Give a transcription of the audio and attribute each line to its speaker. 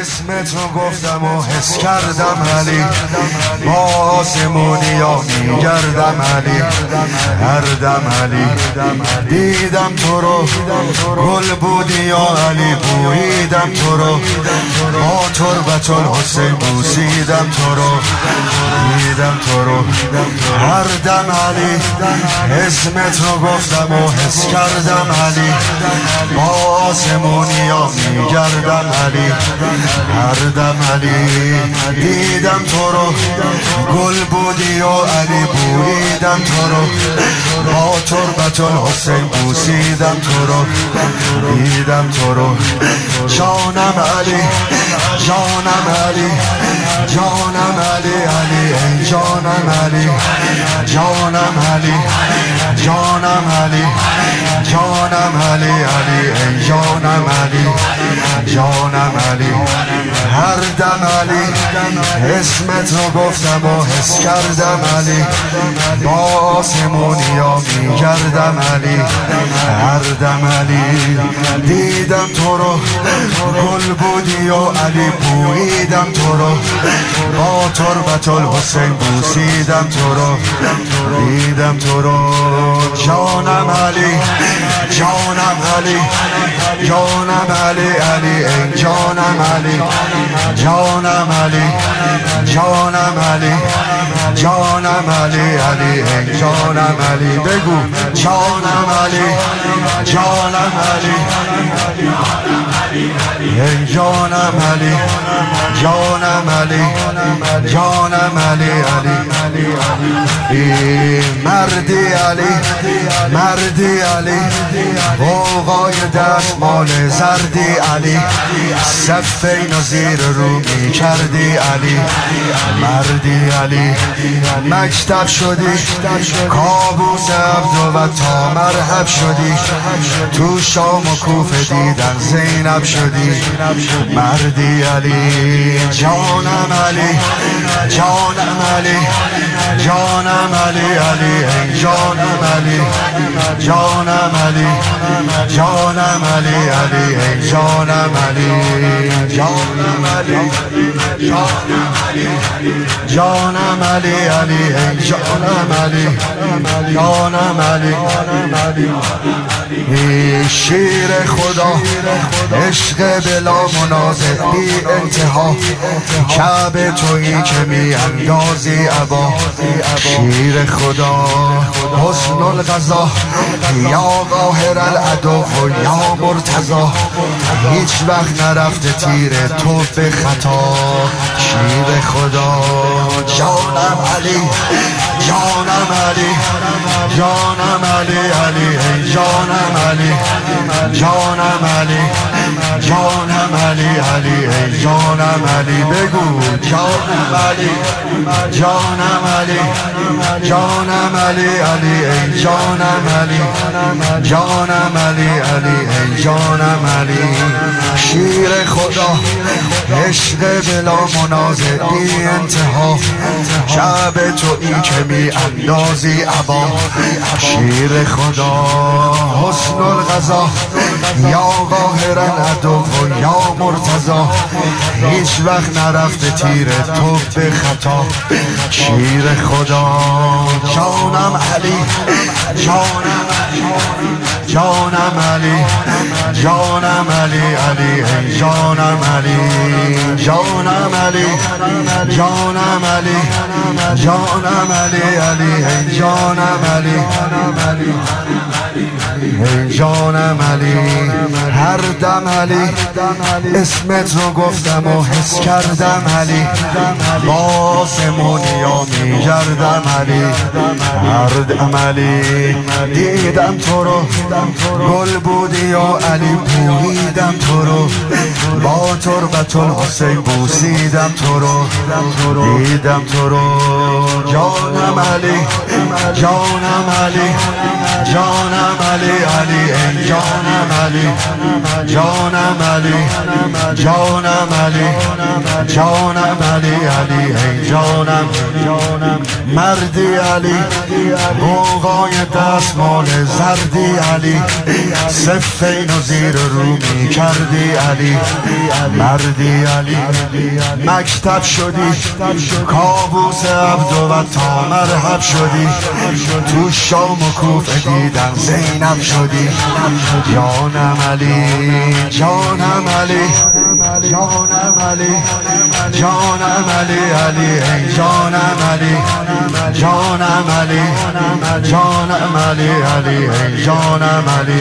Speaker 1: اسم تو گفتم و حس کردم علی. با آسمونی ها میگردم علی. هر دم علی. دیدم تو رو. گل بودی یا علی. بویدم تو رو. با تربت الحسین بوسیدم تو رو. هر دم علی اسم تو گفتم و حس کردم علی. با آسمونی ها میگردم علی. هر دم علی دیدم تو رو. گل بودی و علی بویدم تو رو. با تربت الحسین بوسیدم تو رو. دیدم تو رو. جانم علی جانم علی. جانم علی علی جانم علی جانم علی جانم علی جانم علی علی جانم علی جانم علی. هر دم علی اسم تو گفتم و حس کردم علی. با آسمونی ها میگردم علی. هر دم علی دیدم تو رو گل بودی و علی بویدم تو رو. با تربت الحسین بوسیدم تو رو. دیدم تو رو. جانم علی جانم علی. جانم علی علی جانم علی جانم علی جانم علی جانم علی علی جانم علی. بگو جانم علی جانم علی. جانم علی جانم علی جانم علی علی ای مردی علی مردی علی قوقای دستمال زردی علی و زیر رو می کردی علی مردی علی مکتب شدی کابوس عبد و تا مرحب شدی تو شام و کوفه دیدن زینب شدی. مردی علی جانم علی جانم علی جانم علی علی جانم علی جانم علی جانم علی علی ای جانم علی. جانم علی جانم علی علی ای جانم علی. جانم علی. شیر خدا عشق بلا منازع بی انتها. کعب تویی که می اندازی عبا. شیر خدا حسن الغذا. یا قاهر العدو یا مرتضا هیچ وقت نرفته تیر تو به خطا. شیر خدا. جانم علی جانم علی جانم علی علی جانم علی. جانم علی. جانم علی علی ای جانم علی. بگو. جانم علی. جانم علی. جانم علی علی ای جانم علی. جانم علی علی ای جانم علی. شیر خدا. عشق بلا منازع بی انتها. شب تو این که می اندازی عبا. شیر خدا حسن الغذا. یا قاهرن عدو و یا مرتضا هیچ وقت نرفته تیر تو به خطا. شیر خدا جانم علی. جانم جانم علی جانم علی علی جانم علی جانم علی جانم علی جانم علی علی جانم علی جانم علی هر دم علی اسمت رو گفتم و حس کردم علی با آسمونی ها میگردم علی هر دم علی دیدم تو رو گل بودی و علی بویدم تو رو. با تربت الحسین بوسیدم تو رو. دیدم تو رو. جانم علی جانم علی جانم علی علی جانم علی. جانم علی جانم علی جانم علی علی جانم. مردی علی موقعای دستمال زردی علی. سفین و زیر رو می کردی علی. مردی علی. مکتب شدی. کابوس عبد و تا مرحب شدی. تو شام و کوفه دیدم زینب شدی. جانم علی جانم علی. جانم علی. جانم علی علی جانم علی جانم علی جانم علی علی جانم علی.